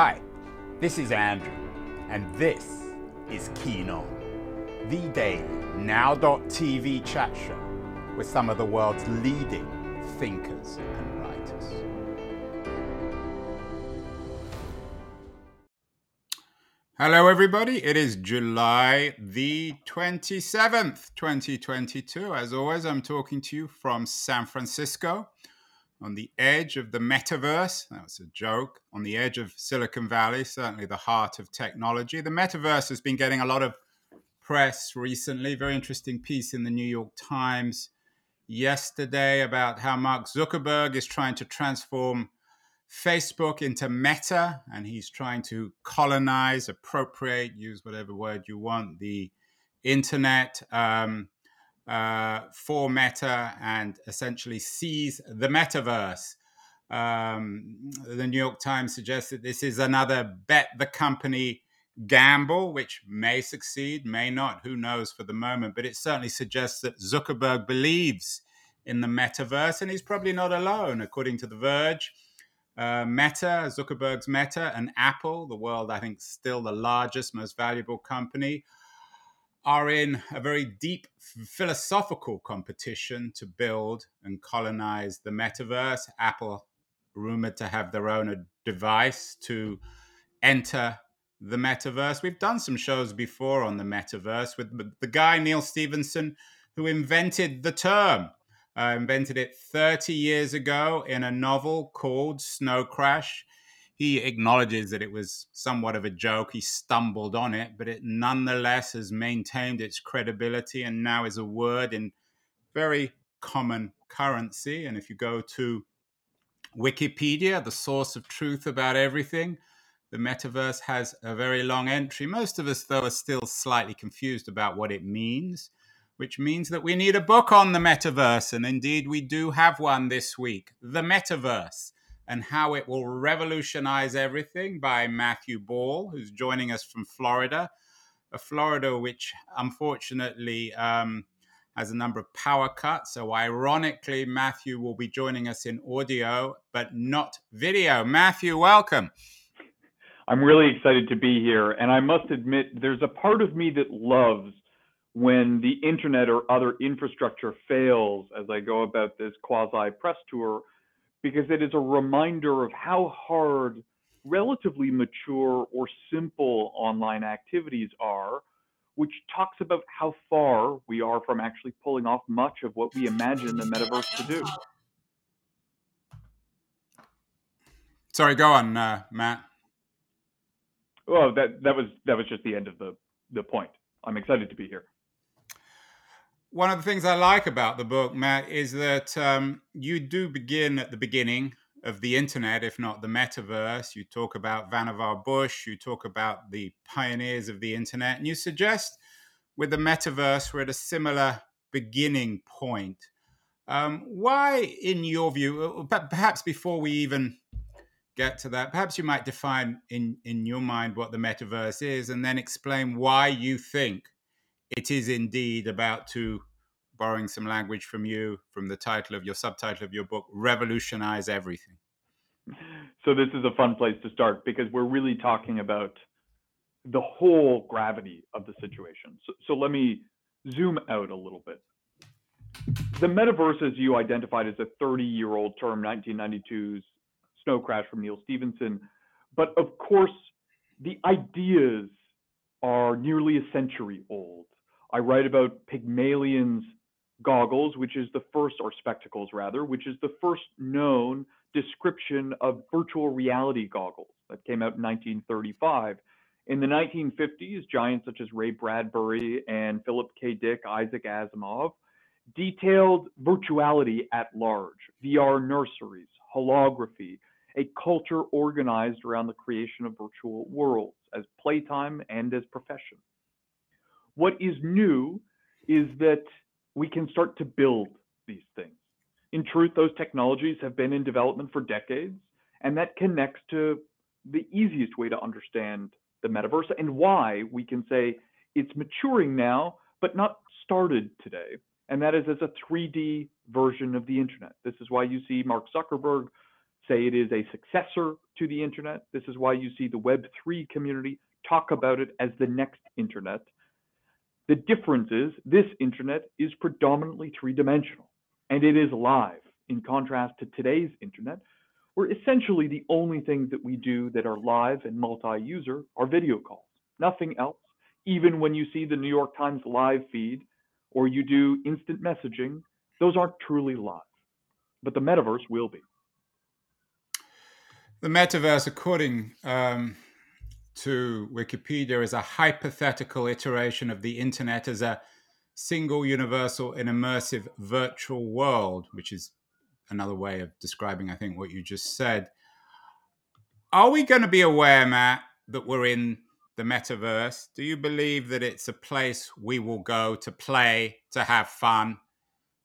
Hi, this is Andrew, and this is Keen On, the daily now.tv chat show with some of the world's leading thinkers and writers. Hello, everybody. It is July the 27th, 2022. As always, I'm talking to you from San Francisco on the edge of the metaverse. That's a joke. On the edge of Silicon Valley, certainly the heart of technology. The metaverse has been getting a lot of press recently. Very interesting piece in the New York Times yesterday about how Mark Zuckerberg is trying to transform Facebook into Meta, and he's trying to colonize, appropriate, use whatever word you want, the internet um, uh, for Meta and essentially seize the metaverse. Um, the New York Times suggests that this is another bet the company gamble, which may succeed, may not, who knows for the moment, but it certainly suggests that Zuckerberg believes in the metaverse, and he's probably not alone, according to The Verge. Uh, Meta, Zuckerberg's Meta, and Apple, the world, I think, still the largest, most valuable company, are in a very deep philosophical competition to build and colonize the metaverse. Apple, rumored to have their own device to enter the metaverse. We've done some shows before on the metaverse with the guy, Neal Stephenson, who invented the term. Uh, invented it 30 years ago in a novel called Snow Crash he acknowledges that it was somewhat of a joke. He stumbled on it, but it nonetheless has maintained its credibility and now is a word in very common currency. And if you go to Wikipedia, the source of truth about everything, the metaverse has a very long entry. Most of us, though, are still slightly confused about what it means, which means that we need a book on the metaverse. And indeed, we do have one this week The Metaverse and how it will revolutionize everything by Matthew Ball, who's joining us from Florida. A Florida which unfortunately um, has a number of power cuts. So, ironically, Matthew will be joining us in audio, but not video. Matthew, welcome. I'm really excited to be here. And I must admit, there's a part of me that loves when the internet or other infrastructure fails as I go about this quasi press tour because it is a reminder of how hard relatively mature or simple online activities are, which talks about how far we are from actually pulling off much of what we imagine the metaverse to do. Sorry, go on, uh, Matt. Well, that that was that was just the end of the the point. I'm excited to be here one of the things I like about the book, Matt, is that um, you do begin at the beginning of the internet, if not the metaverse. You talk about Vannevar Bush, you talk about the pioneers of the internet, and you suggest with the metaverse we're at a similar beginning point. Um, why, in your view, uh, perhaps before we even get to that, perhaps you might define in, in your mind what the metaverse is and then explain why you think it is indeed about to, borrowing some language from you, from the title of your subtitle of your book, revolutionize everything. So, this is a fun place to start because we're really talking about the whole gravity of the situation. So, so let me zoom out a little bit. The metaverse, as you identified, is a 30 year old term, 1992's Snow Crash from Neal Stephenson. But of course, the ideas are nearly a century old. I write about Pygmalion's goggles, which is the first, or spectacles rather, which is the first known description of virtual reality goggles that came out in 1935. In the 1950s, giants such as Ray Bradbury and Philip K. Dick, Isaac Asimov detailed virtuality at large, VR nurseries, holography, a culture organized around the creation of virtual worlds as playtime and as profession. What is new is that we can start to build these things. In truth, those technologies have been in development for decades, and that connects to the easiest way to understand the metaverse and why we can say it's maturing now, but not started today. And that is as a 3D version of the internet. This is why you see Mark Zuckerberg say it is a successor to the internet. This is why you see the Web3 community talk about it as the next internet. The difference is this internet is predominantly three dimensional and it is live in contrast to today's internet, where essentially the only things that we do that are live and multi user are video calls, nothing else. Even when you see the New York Times live feed or you do instant messaging, those aren't truly live. But the metaverse will be. The metaverse, according um, to Wikipedia, is a hypothetical iteration of the internet as a single, universal, and immersive virtual world, which is another way of describing, I think, what you just said. Are we going to be aware, Matt, that we're in the metaverse? Do you believe that it's a place we will go to play, to have fun,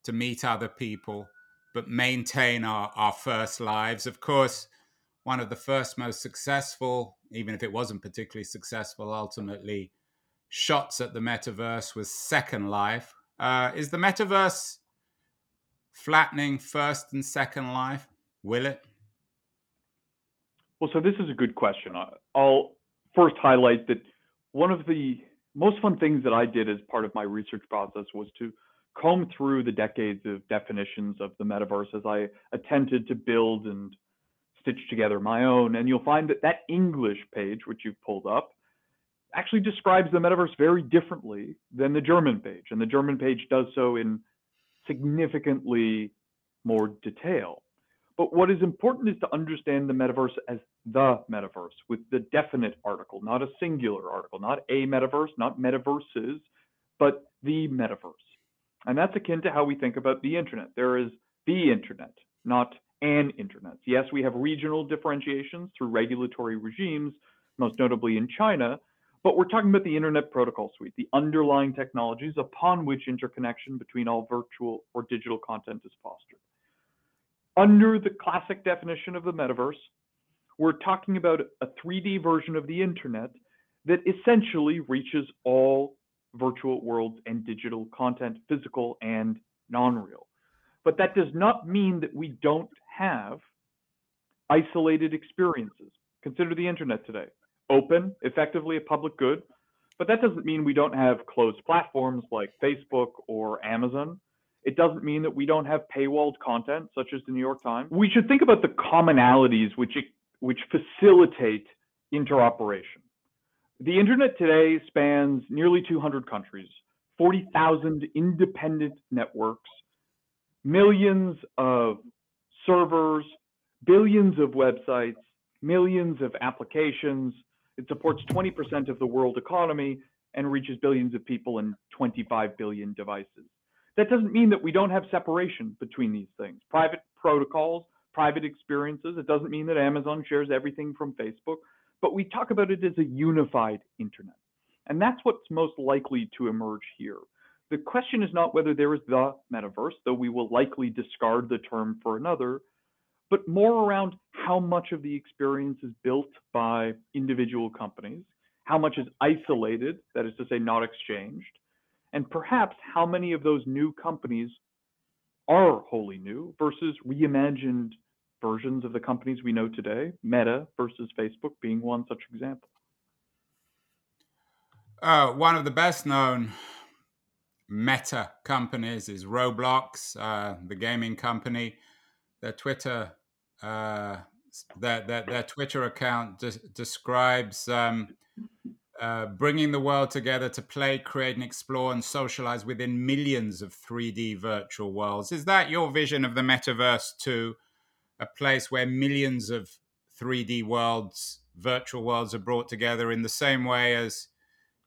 to meet other people, but maintain our, our first lives? Of course, one of the first most successful, even if it wasn't particularly successful, ultimately shots at the metaverse was Second Life. Uh, is the metaverse flattening first and second life? Will it? Well, so this is a good question. I'll first highlight that one of the most fun things that I did as part of my research process was to comb through the decades of definitions of the metaverse as I attempted to build and stitch together my own. And you'll find that that English page, which you've pulled up, actually describes the metaverse very differently than the German page. And the German page does so in significantly more detail. But what is important is to understand the metaverse as the metaverse with the definite article, not a singular article, not a metaverse, not metaverses, but the metaverse. And that's akin to how we think about the internet. There is the internet, not an internet. Yes, we have regional differentiations through regulatory regimes, most notably in China, but we're talking about the Internet Protocol Suite, the underlying technologies upon which interconnection between all virtual or digital content is fostered. Under the classic definition of the metaverse, we're talking about a 3D version of the internet that essentially reaches all virtual worlds and digital content, physical and non-real. But that does not mean that we don't have isolated experiences. Consider the internet today open, effectively a public good. But that doesn't mean we don't have closed platforms like Facebook or Amazon. It doesn't mean that we don't have paywalled content such as the New York Times. We should think about the commonalities which which facilitate interoperation. The internet today spans nearly 200 countries, 40,000 independent networks, millions of servers, billions of websites, millions of applications, it supports 20% of the world economy and reaches billions of people and 25 billion devices. That doesn't mean that we don't have separation between these things. Private protocols, private experiences. It doesn't mean that Amazon shares everything from Facebook, but we talk about it as a unified internet. And that's what's most likely to emerge here. The question is not whether there is the metaverse, though we will likely discard the term for another, but more around how much of the experience is built by individual companies, how much is isolated, that is to say, not exchanged, and perhaps how many of those new companies are wholly new versus reimagined versions of the companies we know today, Meta versus Facebook being one such example. Uh, one of the best known meta companies is Roblox, uh, the gaming company. Their Twitter uh, that, that their Twitter account de- describes um, uh, bringing the world together to play, create, and explore and socialize within millions of 3D virtual worlds. Is that your vision of the metaverse too? A place where millions of 3D worlds, virtual worlds are brought together in the same way as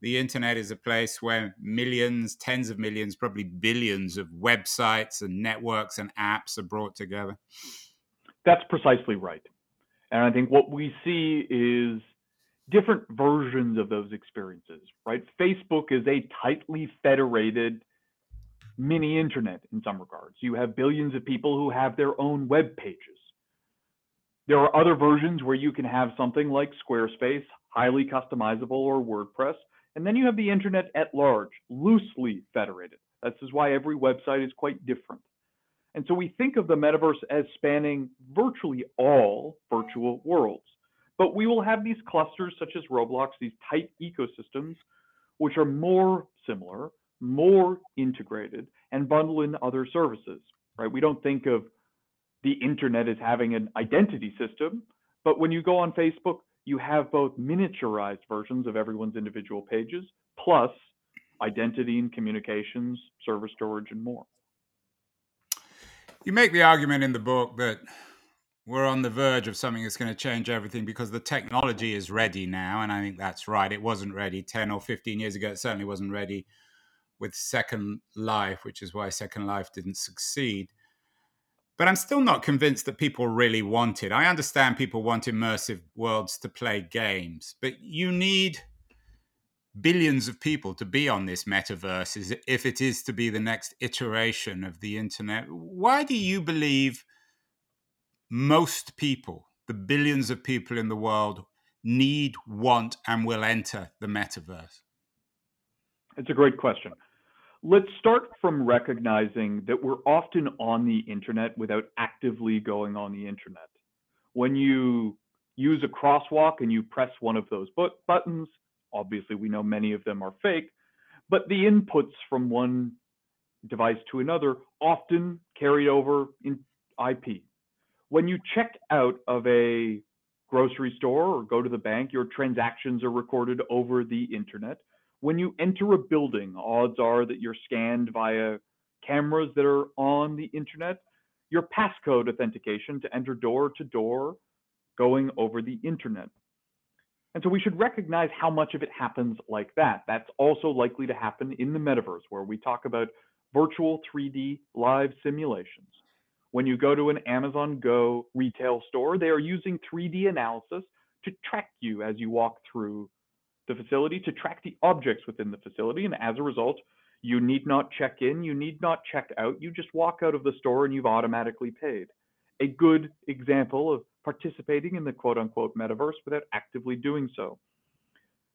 the internet is a place where millions, tens of millions, probably billions of websites and networks and apps are brought together. That's precisely right. And I think what we see is different versions of those experiences, right? Facebook is a tightly federated mini internet in some regards. You have billions of people who have their own web pages. There are other versions where you can have something like Squarespace, highly customizable, or WordPress. And then you have the internet at large, loosely federated. This is why every website is quite different. And so we think of the metaverse as spanning virtually all virtual worlds. But we will have these clusters such as Roblox, these tight ecosystems, which are more similar, more integrated, and bundle in other services, right? We don't think of the internet as having an identity system, but when you go on Facebook, you have both miniaturized versions of everyone's individual pages, plus identity and communications, server storage, and more. You make the argument in the book that we're on the verge of something that's going to change everything because the technology is ready now. And I think that's right. It wasn't ready 10 or 15 years ago. It certainly wasn't ready with Second Life, which is why Second Life didn't succeed. But I'm still not convinced that people really want it. I understand people want immersive worlds to play games, but you need billions of people to be on this metaverse if it is to be the next iteration of the internet. Why do you believe most people, the billions of people in the world, need, want, and will enter the metaverse? It's a great question. Let's start from recognizing that we're often on the internet without actively going on the internet. When you use a crosswalk and you press one of those buttons, obviously we know many of them are fake, but the inputs from one device to another often carry over in IP. When you check out of a grocery store or go to the bank, your transactions are recorded over the internet. When you enter a building, odds are that you're scanned via cameras that are on the internet. Your passcode authentication to enter door to door going over the internet. And so we should recognize how much of it happens like that. That's also likely to happen in the metaverse, where we talk about virtual 3D live simulations. When you go to an Amazon Go retail store, they are using 3D analysis to track you as you walk through the facility, to track the objects within the facility. And as a result, you need not check in, you need not check out. You just walk out of the store and you've automatically paid. A good example of participating in the quote unquote metaverse without actively doing so.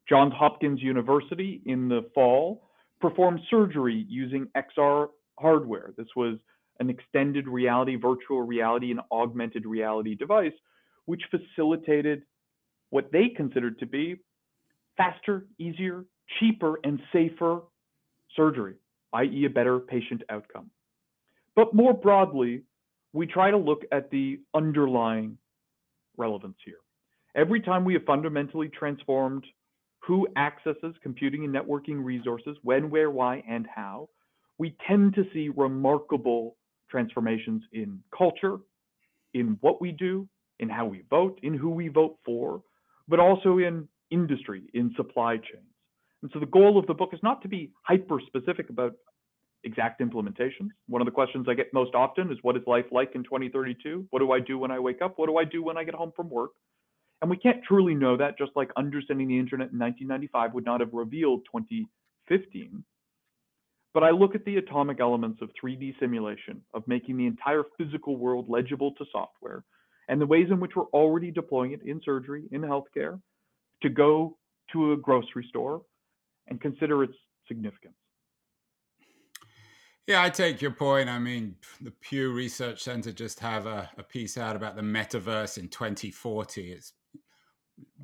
Johns Hopkins University in the fall performed surgery using XR hardware. This was an extended reality, virtual reality, and augmented reality device, which facilitated what they considered to be faster, easier, cheaper, and safer surgery, i.e., a better patient outcome. But more broadly, we try to look at the underlying relevance here. Every time we have fundamentally transformed who accesses computing and networking resources, when, where, why, and how, we tend to see remarkable transformations in culture, in what we do, in how we vote, in who we vote for, but also in industry, in supply chains. And so the goal of the book is not to be hyper specific about exact implementations. One of the questions I get most often is what is life like in 2032? What do I do when I wake up? What do I do when I get home from work? And we can't truly know that, just like understanding the internet in 1995 would not have revealed 2015. But I look at the atomic elements of 3D simulation, of making the entire physical world legible to software, and the ways in which we're already deploying it in surgery, in healthcare, to go to a grocery store and consider its significance. Yeah, I take your point. I mean, the Pew Research Center just have a, a piece out about the metaverse in 2040. It's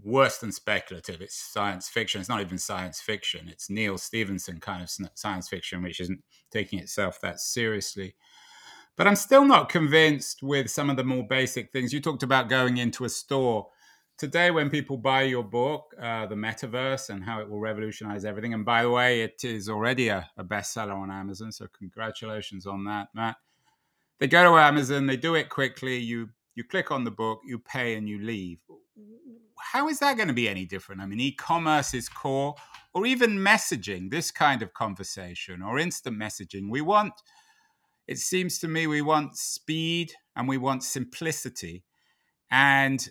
worse than speculative. It's science fiction. It's not even science fiction. It's Neal Stephenson kind of science fiction, which isn't taking itself that seriously. But I'm still not convinced with some of the more basic things. You talked about going into a store. Today, when people buy your book, uh, The Metaverse and How It Will Revolutionize Everything, and by the way, it is already a, a bestseller on Amazon, so congratulations on that, Matt. They go to Amazon, they do it quickly, you you click on the book, you pay, and you leave how is that going to be any different? I mean, e commerce is core, or even messaging, this kind of conversation, or instant messaging. We want, it seems to me, we want speed and we want simplicity. And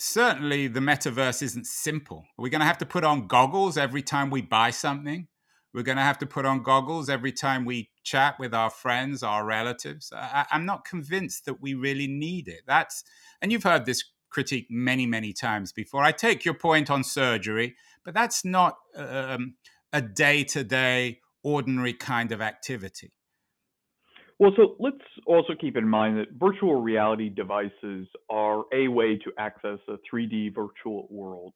certainly the metaverse isn't simple. We're going to have to put on goggles every time we buy something. We're going to have to put on goggles every time we chat with our friends, our relatives. I, am not convinced that we really need it. That's, and you've heard this critique many, many times before. I take your point on surgery, but that's not um, a day to day, ordinary kind of activity. Well, so let's also keep in mind that virtual reality devices are a way to access a 3D virtual world.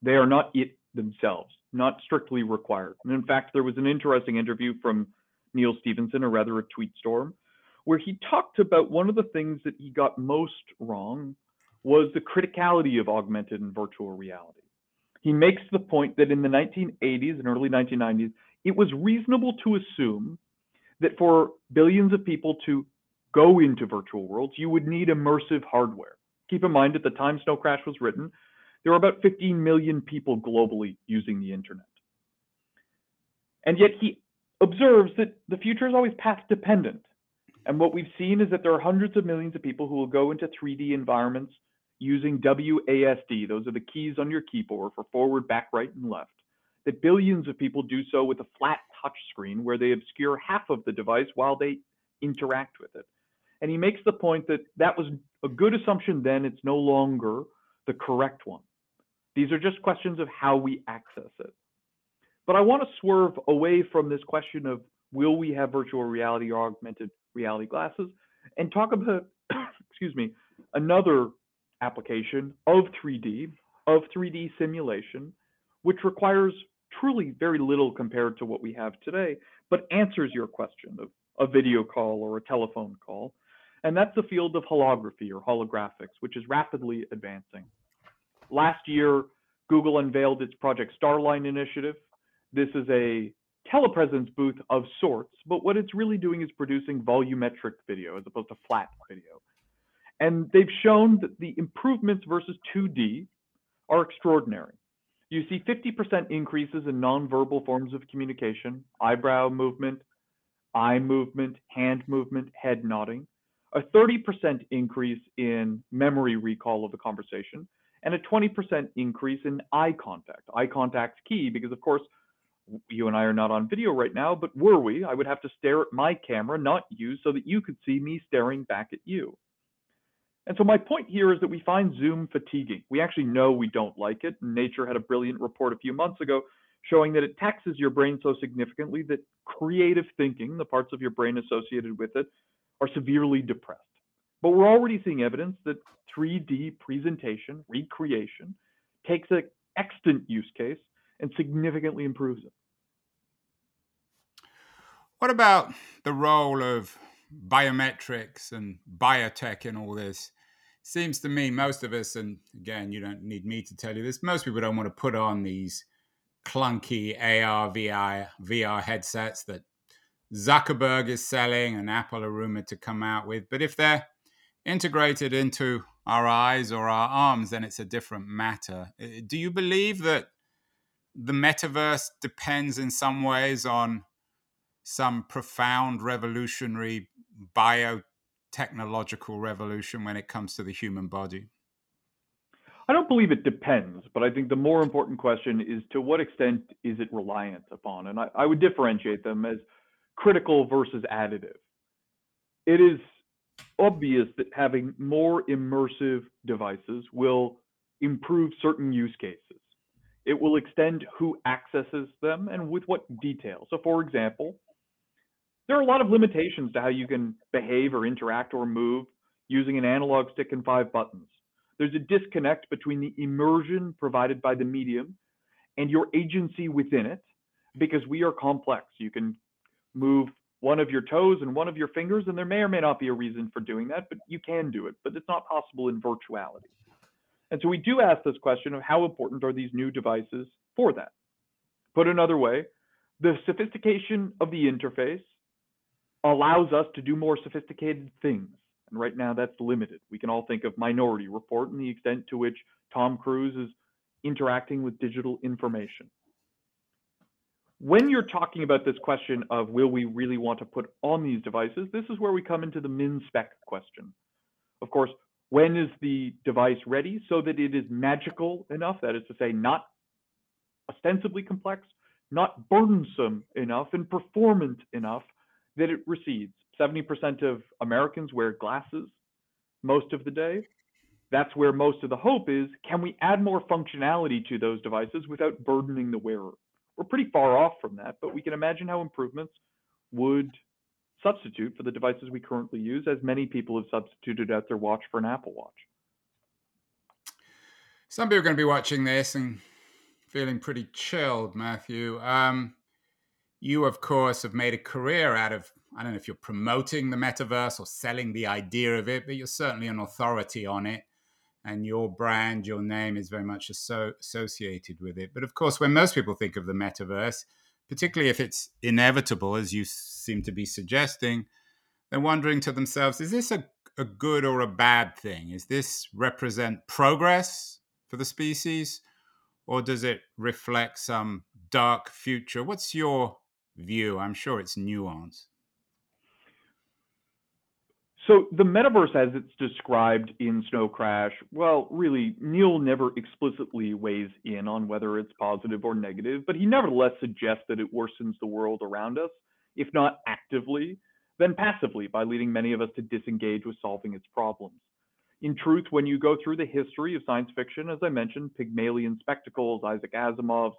They are not it themselves, not strictly required. And in fact, there was an interesting interview from Neal Stephenson, or rather a tweet storm, where he talked about one of the things that he got most wrong was the criticality of augmented and virtual reality. He makes the point that in the 1980s and early 1990s, it was reasonable to assume that for billions of people to go into virtual worlds, you would need immersive hardware. Keep in mind, at the time Snow Crash was written, there were about 15 million people globally using the internet. And yet he observes that the future is always path dependent. And what we've seen is that there are hundreds of millions of people who will go into 3D environments using WASD. Those are the keys on your keyboard for forward, back, right, and left that billions of people do so with a flat touch screen where they obscure half of the device while they interact with it. And he makes the point that that was a good assumption then, it's no longer the correct one. These are just questions of how we access it. But I want to swerve away from this question of will we have virtual reality or augmented reality glasses and talk about, excuse me, another application of 3D, of 3D simulation, which requires truly very little compared to what we have today, but answers your question of a video call or a telephone call. And that's the field of holography or holographics, which is rapidly advancing. Last year, Google unveiled its Project Starline initiative. This is a telepresence booth of sorts, but what it's really doing is producing volumetric video as opposed to flat video. And they've shown that the improvements versus 2D are extraordinary. You see 50% increases in nonverbal forms of communication, eyebrow movement, eye movement, hand movement, head nodding, a 30% increase in memory recall of the conversation, and a 20% increase in eye contact. Eye contact's key because, of course, you and I are not on video right now, but were we, I would have to stare at my camera, not you, so that you could see me staring back at you. And so my point here is that we find Zoom fatiguing. We actually know we don't like it. Nature had a brilliant report a few months ago showing that it taxes your brain so significantly that creative thinking, the parts of your brain associated with it, are severely depressed. But we're already seeing evidence that 3D presentation, recreation, takes an extant use case and significantly improves it. What about the role of biometrics and biotech and all this seems to me most of us and again you don't need me to tell you this most people don't want to put on these clunky ar vr vr headsets that zuckerberg is selling and apple are rumored to come out with. But if they're integrated into our eyes or our arms then it's a different matter. Do you believe that the metaverse depends in some ways on some profound revolutionary biotechnological revolution when it comes to the human body? I don't believe it depends, but I think the more important question is to what extent is it reliant upon? And I, I would differentiate them as critical versus additive. It is obvious that having more immersive devices will improve certain use cases. It will extend who accesses them and with what detail. So, for example, there are a lot of limitations to how you can behave or interact or move using an analog stick and five buttons. There's a disconnect between the immersion provided by the medium and your agency within it because we are complex. You can move one of your toes and one of your fingers, and there may or may not be a reason for doing that, but you can do it, but it's not possible in virtuality. And so we do ask this question of how important are these new devices for that? Put another way, the sophistication of the interface allows us to do more sophisticated things. And right now that's limited. We can all think of Minority Report and the extent to which Tom Cruise is interacting with digital information. When you're talking about this question of will we really want to put on these devices, this is where we come into the min spec question. Of course, when is the device ready so that it is magical enough, that is to say, not ostensibly complex, not burdensome enough, and performant enough that it recedes. 70% of Americans wear glasses most of the day. That's where most of the hope is. Can we add more functionality to those devices without burdening the wearer? We're pretty far off from that, but we can imagine how improvements would substitute for the devices we currently use, as many people have substituted out their watch for an Apple Watch. Some people are going to be watching this and feeling pretty chilled, Matthew. Um, you, of course, have made a career out of, I don't know if you're promoting the metaverse or selling the idea of it, but you're certainly an authority on it. And your brand, your name is very much asso- associated with it. But of course, when most people think of the metaverse, particularly if it's inevitable, as you seem to be suggesting, they're wondering to themselves, is this a, a good or a bad thing? Is this represent progress for the species? Or does it reflect some dark future? What's your view. I'm sure it's nuanced. So the metaverse, as it's described in Snow Crash, well, really, Neal never explicitly weighs in on whether it's positive or negative, but he nevertheless suggests that it worsens the world around us, if not actively, then passively, by leading many of us to disengage with solving its problems. In truth, when you go through the history of science fiction, as I mentioned, Pygmalion spectacles, Isaac Asimov's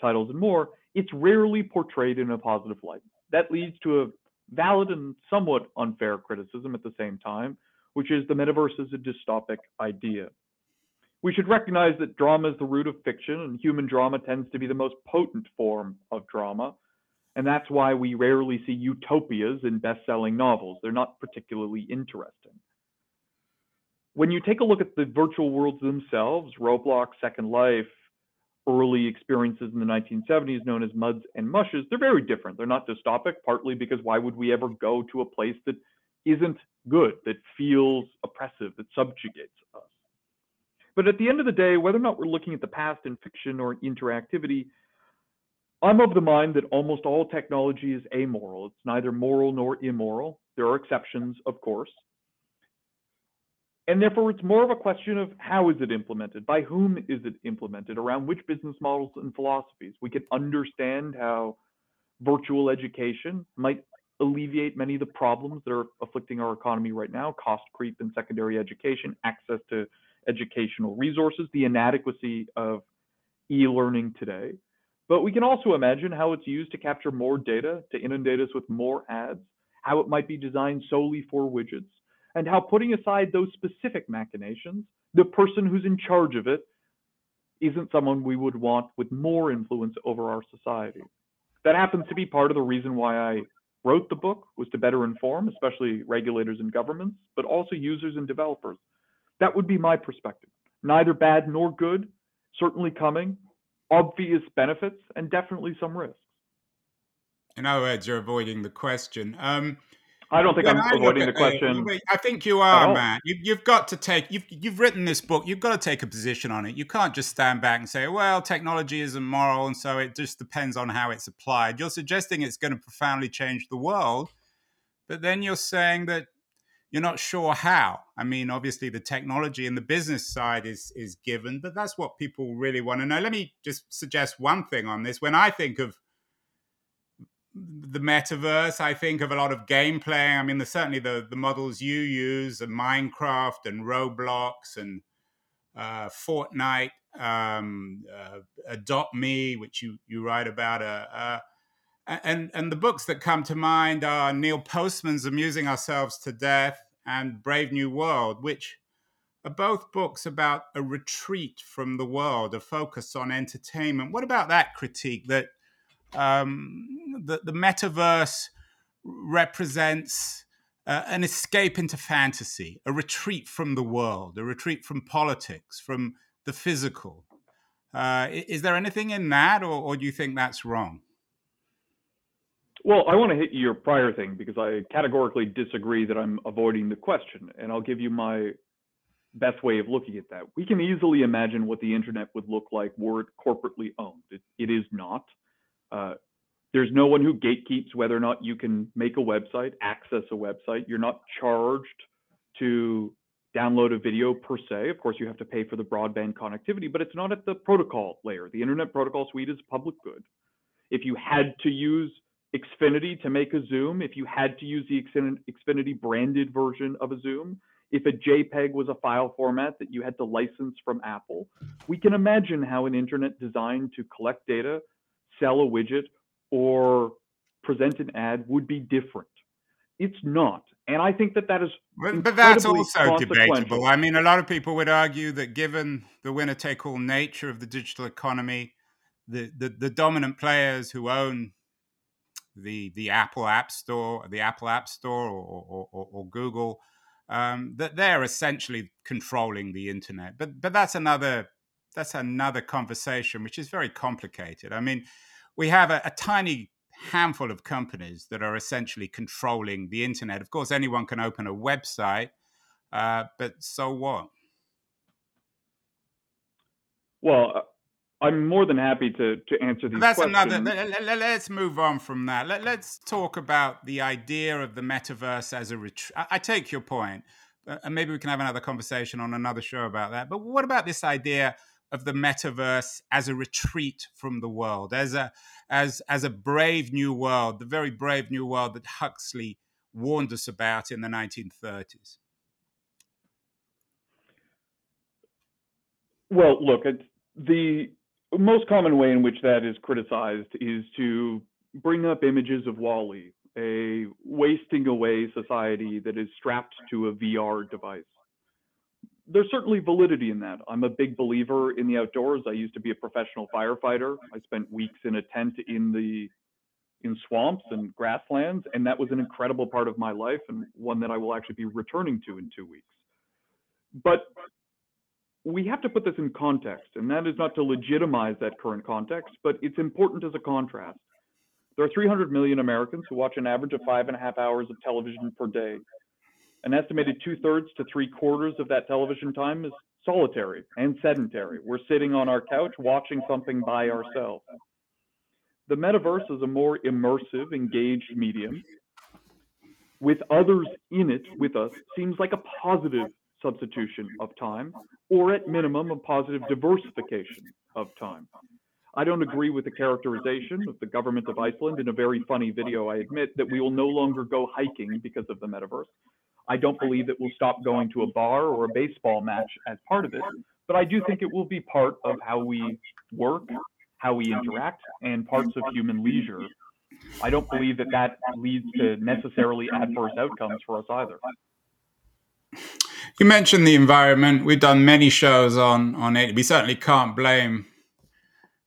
titles, and more, it's rarely portrayed in a positive light. That leads to a valid and somewhat unfair criticism at the same time, which is the metaverse is a dystopic idea. We should recognize that drama is the root of fiction, and human drama tends to be the most potent form of drama. And that's why we rarely see utopias in best selling novels. They're not particularly interesting. When you take a look at the virtual worlds themselves, Roblox, Second Life, early experiences in the 1970s known as muds and mushes, they're very different. They're not dystopic, partly because why would we ever go to a place that isn't good, that feels oppressive, that subjugates us? But at the end of the day, whether or not we're looking at the past in fiction or interactivity, I'm of the mind that almost all technology is amoral. It's neither moral nor immoral. There are exceptions, of course. And therefore, it's more of a question of how is it implemented? By whom is it implemented? Around which business models and philosophies? We can understand how virtual education might alleviate many of the problems that are afflicting our economy right now cost creep in secondary education, access to educational resources, the inadequacy of e learning today. But we can also imagine how it's used to capture more data, to inundate us with more ads, how it might be designed solely for widgets and how putting aside those specific machinations, the person who's in charge of it isn't someone we would want with more influence over our society. That happens to be part of the reason why I wrote the book was to better inform, especially regulators and governments, but also users and developers. That would be my perspective. Neither bad nor good, certainly coming, obvious benefits, and definitely some risks. In other words, you're avoiding the question. Um, I don't think I'm avoiding the question. I think you are, man. You, have got to take. You've you've written this book. You've got to take a position on it. You can't just stand back and say, "Well, technology isn't moral, and so it just depends on how it's applied." You're suggesting it's going to profoundly change the world, but then you're saying that you're not sure how. I mean, obviously, the technology and the business side is is given, but that's what people really want to know. Let me just suggest one thing on this. When I think of the metaverse. I think of a lot of gameplay. I mean, there's certainly the the models you use, and Minecraft and Roblox and uh, Fortnite, um, uh, Adopt Me, which you you write about. Uh, uh, and and the books that come to mind are Neil Postman's "Amusing Ourselves to Death" and Brave New World, which are both books about a retreat from the world, a focus on entertainment. What about that critique that um, the, the metaverse represents uh, an escape into fantasy, a retreat from the world, a retreat from politics, from the physical. Uh, is there anything in that, or, or, do you think that's wrong? Well, I want to hit your prior thing because I categorically disagree that I'm avoiding the question, and I'll give you my best way of looking at that. We can easily imagine what the internet would look like were it corporately owned. it, it is not. Uh, there's no one who gatekeeps whether or not you can make a website, access a website. You're not charged to download a video per se. Of course, you have to pay for the broadband connectivity, but it's not at the protocol layer. The Internet Protocol Suite is public good. If you had to use Xfinity to make a Zoom, if you had to use the Xfinity branded version of a Zoom, if a JPEG was a file format that you had to license from Apple, we can imagine how an internet designed to collect data sell a widget or present an ad would be different. It's not. And I think that that is. But, but that's also debatable. I mean, a lot of people would argue that given the winner take all nature of the digital economy, the, the, the dominant players who own the the Apple App Store, the Apple App Store, or, or, or Google, um, that they're essentially controlling the internet. But but that's another that's another conversation, which is very complicated. I mean, we have a, a tiny handful of companies that are essentially controlling the internet. Of course, anyone can open a website, uh, but so what? Well, uh, I'm more than happy to to answer these. That's questions. another. Let, us move on from that. Let, us talk about the idea of the metaverse as a retreat. I, I, take your point, uh, and maybe we can have another conversation on another show about that. But what about this idea of the metaverse as a retreat from the world, as a as as a brave new world, the very brave new world that Huxley warned us about in the 1930s? Well, look, the most common way in which that is criticized is to bring up images of WALL-E, a wasting away society that is strapped to a VR device there's certainly validity in that. I'm a big believer in the outdoors. I used to be a professional firefighter. I spent weeks in a tent in the in swamps and grasslands, and that was an incredible part of my life and one that I will actually be returning to in two weeks. But we have to put this in context, and that is not to legitimize that current context, but it's important as a contrast. There are 300 million Americans who watch an average of five and a half hours of television per day. An estimated two thirds to three quarters of that television time is solitary and sedentary. We're sitting on our couch watching something by ourselves. The metaverse is a more immersive, engaged medium with others in it with us seems like a positive substitution of time, or at minimum, a positive diversification of time. I don't agree with the characterization of the government of Iceland in a very funny video, I admit, that we will no longer go hiking because of the metaverse. I don't believe that we'll stop going to a bar or a baseball match as part of it, but I do think it will be part of how we work, how we interact, and parts of human leisure. I don't believe that that leads to necessarily adverse outcomes for us either. You mentioned the environment. We've done many shows on on it. We certainly can't blame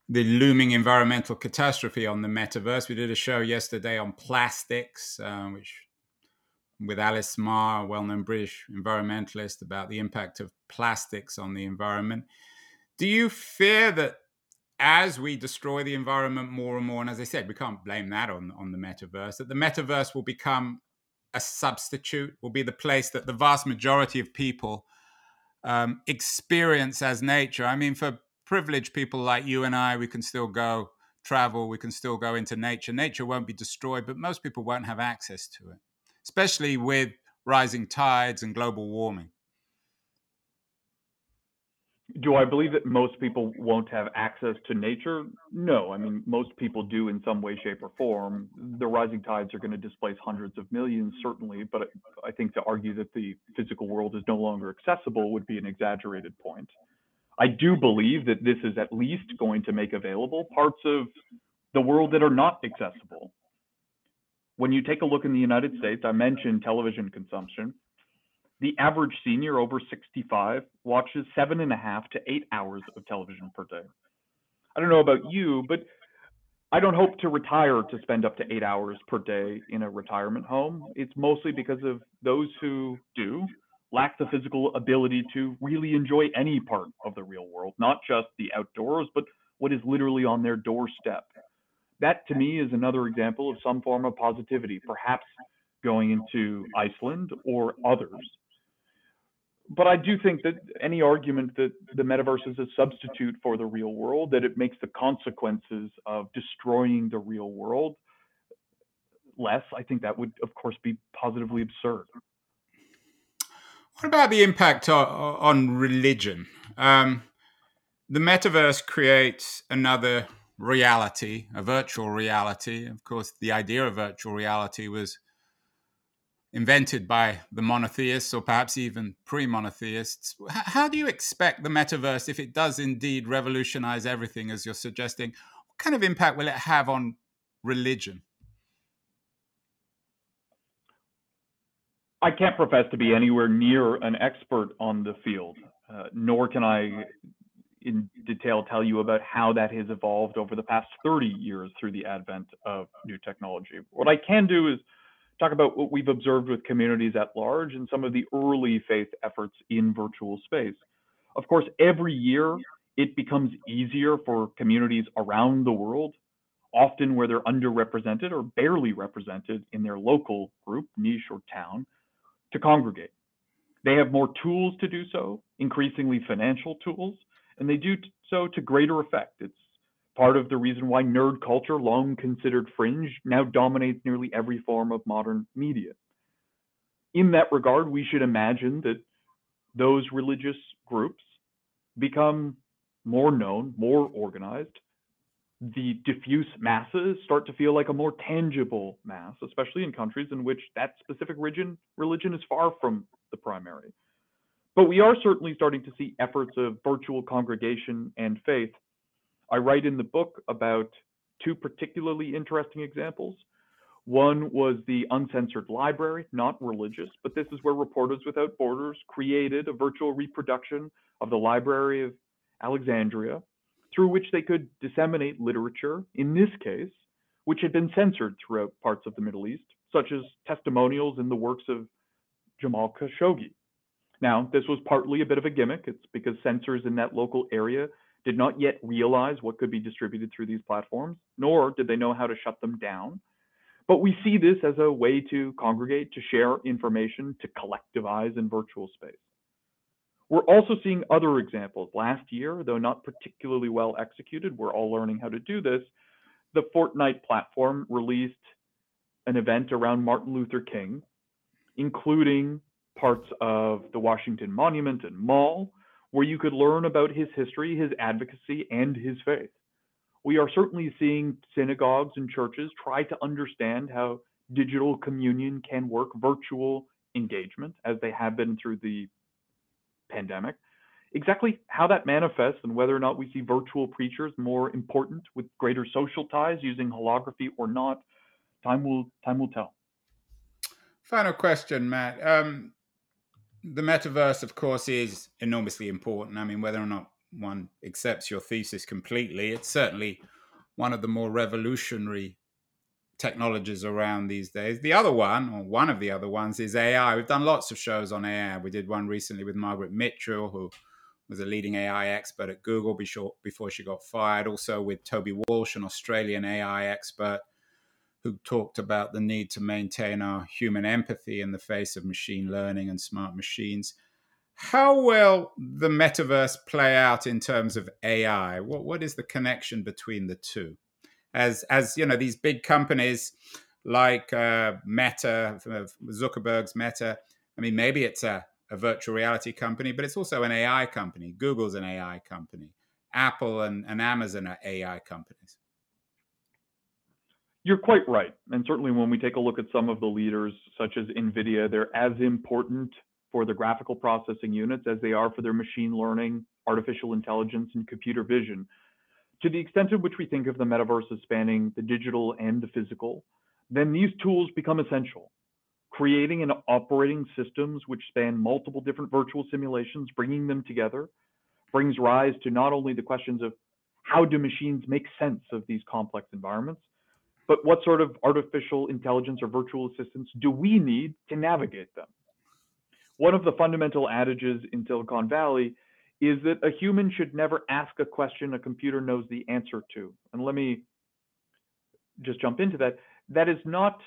the looming environmental catastrophe on the metaverse. We did a show yesterday on plastics, uh, which with Alice Mah, a well known British environmentalist, about the impact of plastics on the environment. Do you fear that as we destroy the environment more and more, and as I said, we can't blame that on, on the metaverse, that the metaverse will become a substitute, will be the place that the vast majority of people um, experience as nature? I mean, for privileged people like you and I, we can still go travel, we can still go into nature. Nature won't be destroyed, but most people won't have access to it especially with rising tides and global warming? Do I believe that most people won't have access to nature? No. I mean, most people do in some way, shape, or form. The rising tides are going to displace hundreds of millions, certainly, but I think to argue that the physical world is no longer accessible would be an exaggerated point. I do believe that this is at least going to make available parts of the world that are not accessible when you take a look in the United States, I mentioned television consumption. The average senior over 65 watches seven and a half to eight hours of television per day. I don't know about you, but I don't hope to retire to spend up to eight hours per day in a retirement home. It's mostly because of those who do lack the physical ability to really enjoy any part of the real world, not just the outdoors, but what is literally on their doorstep that to me is another example of some form of positivity, perhaps going into Iceland or others. But I do think that any argument that the metaverse is a substitute for the real world, that it makes the consequences of destroying the real world less, I think that would, of course, be positively absurd. What about the impact on religion? Um, the metaverse creates another reality, a virtual reality. Of course, the idea of virtual reality was invented by the monotheists or perhaps even pre monotheists. How do you expect the metaverse, if it does indeed revolutionize everything as you're suggesting, what kind of impact will it have on religion? I can't profess to be anywhere near an expert on the field, uh, nor can I in detail tell you about how that has evolved over the past 30 years through the advent of new technology. What I can do is talk about what we've observed with communities at large and some of the early faith efforts in virtual space. Of course, every year it becomes easier for communities around the world, often where they're underrepresented or barely represented in their local group, niche, or town, to congregate. They have more tools to do so, increasingly financial tools, and they do so to greater effect. It's part of the reason why nerd culture, long considered fringe, now dominates nearly every form of modern media. In that regard, we should imagine that those religious groups become more known, more organized. The diffuse masses start to feel like a more tangible mass, especially in countries in which that specific religion, religion is far from the primary. But we are certainly starting to see efforts of virtual congregation and faith. I write in the book about two particularly interesting examples. One was the Uncensored Library, not religious, but this is where Reporters Without Borders created a virtual reproduction of the Library of Alexandria through which they could disseminate literature, in this case, which had been censored throughout parts of the Middle East, such as testimonials in the works of Jamal Khashoggi. Now, this was partly a bit of a gimmick. It's because censors in that local area did not yet realize what could be distributed through these platforms, nor did they know how to shut them down. But we see this as a way to congregate, to share information, to collectivize in virtual space. We're also seeing other examples. Last year, though not particularly well executed, we're all learning how to do this. The Fortnite platform released an event around Martin Luther King, including parts of the Washington Monument and Mall, where you could learn about his history, his advocacy, and his faith. We are certainly seeing synagogues and churches try to understand how digital communion can work, virtual engagement, as they have been through the pandemic. Exactly how that manifests and whether or not we see virtual preachers more important with greater social ties using holography or not, time will time will tell. Final question, Matt. Um, the metaverse, of course, is enormously important. I mean, whether or not one accepts your thesis completely, it's certainly one of the more revolutionary technologies around these days. The other one, or one of the other ones, is AI. We've done lots of shows on AI. We did one recently with Margaret Mitchell, who was a leading AI expert at Google before she got fired. Also with Toby Walsh, an Australian AI expert who talked about the need to maintain our human empathy in the face of machine learning and smart machines. How will the metaverse play out in terms of AI? What, what is the connection between the two? As, as you know, these big companies like uh, Meta, Zuckerberg's Meta, I mean, maybe it's a, a virtual reality company, but it's also an AI company. Google's an AI company. Apple and, and Amazon are AI companies. You're quite right. And certainly when we take a look at some of the leaders, such as NVIDIA, they're as important for the graphical processing units as they are for their machine learning, artificial intelligence, and computer vision. To the extent to which we think of the metaverse as spanning the digital and the physical, then these tools become essential. Creating and operating systems which span multiple different virtual simulations, bringing them together, brings rise to not only the questions of how do machines make sense of these complex environments, but what sort of artificial intelligence or virtual assistants do we need to navigate them? One of the fundamental adages in Silicon Valley is that a human should never ask a question a computer knows the answer to. And let me just jump into that. That is not,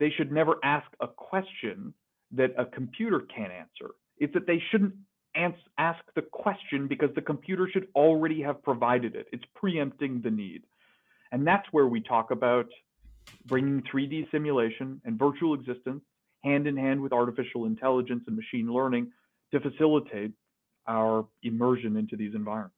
they should never ask a question that a computer can't answer. It's that they shouldn't ask the question because the computer should already have provided it. It's preempting the need. And that's where we talk about bringing 3D simulation and virtual existence hand in hand with artificial intelligence and machine learning to facilitate our immersion into these environments.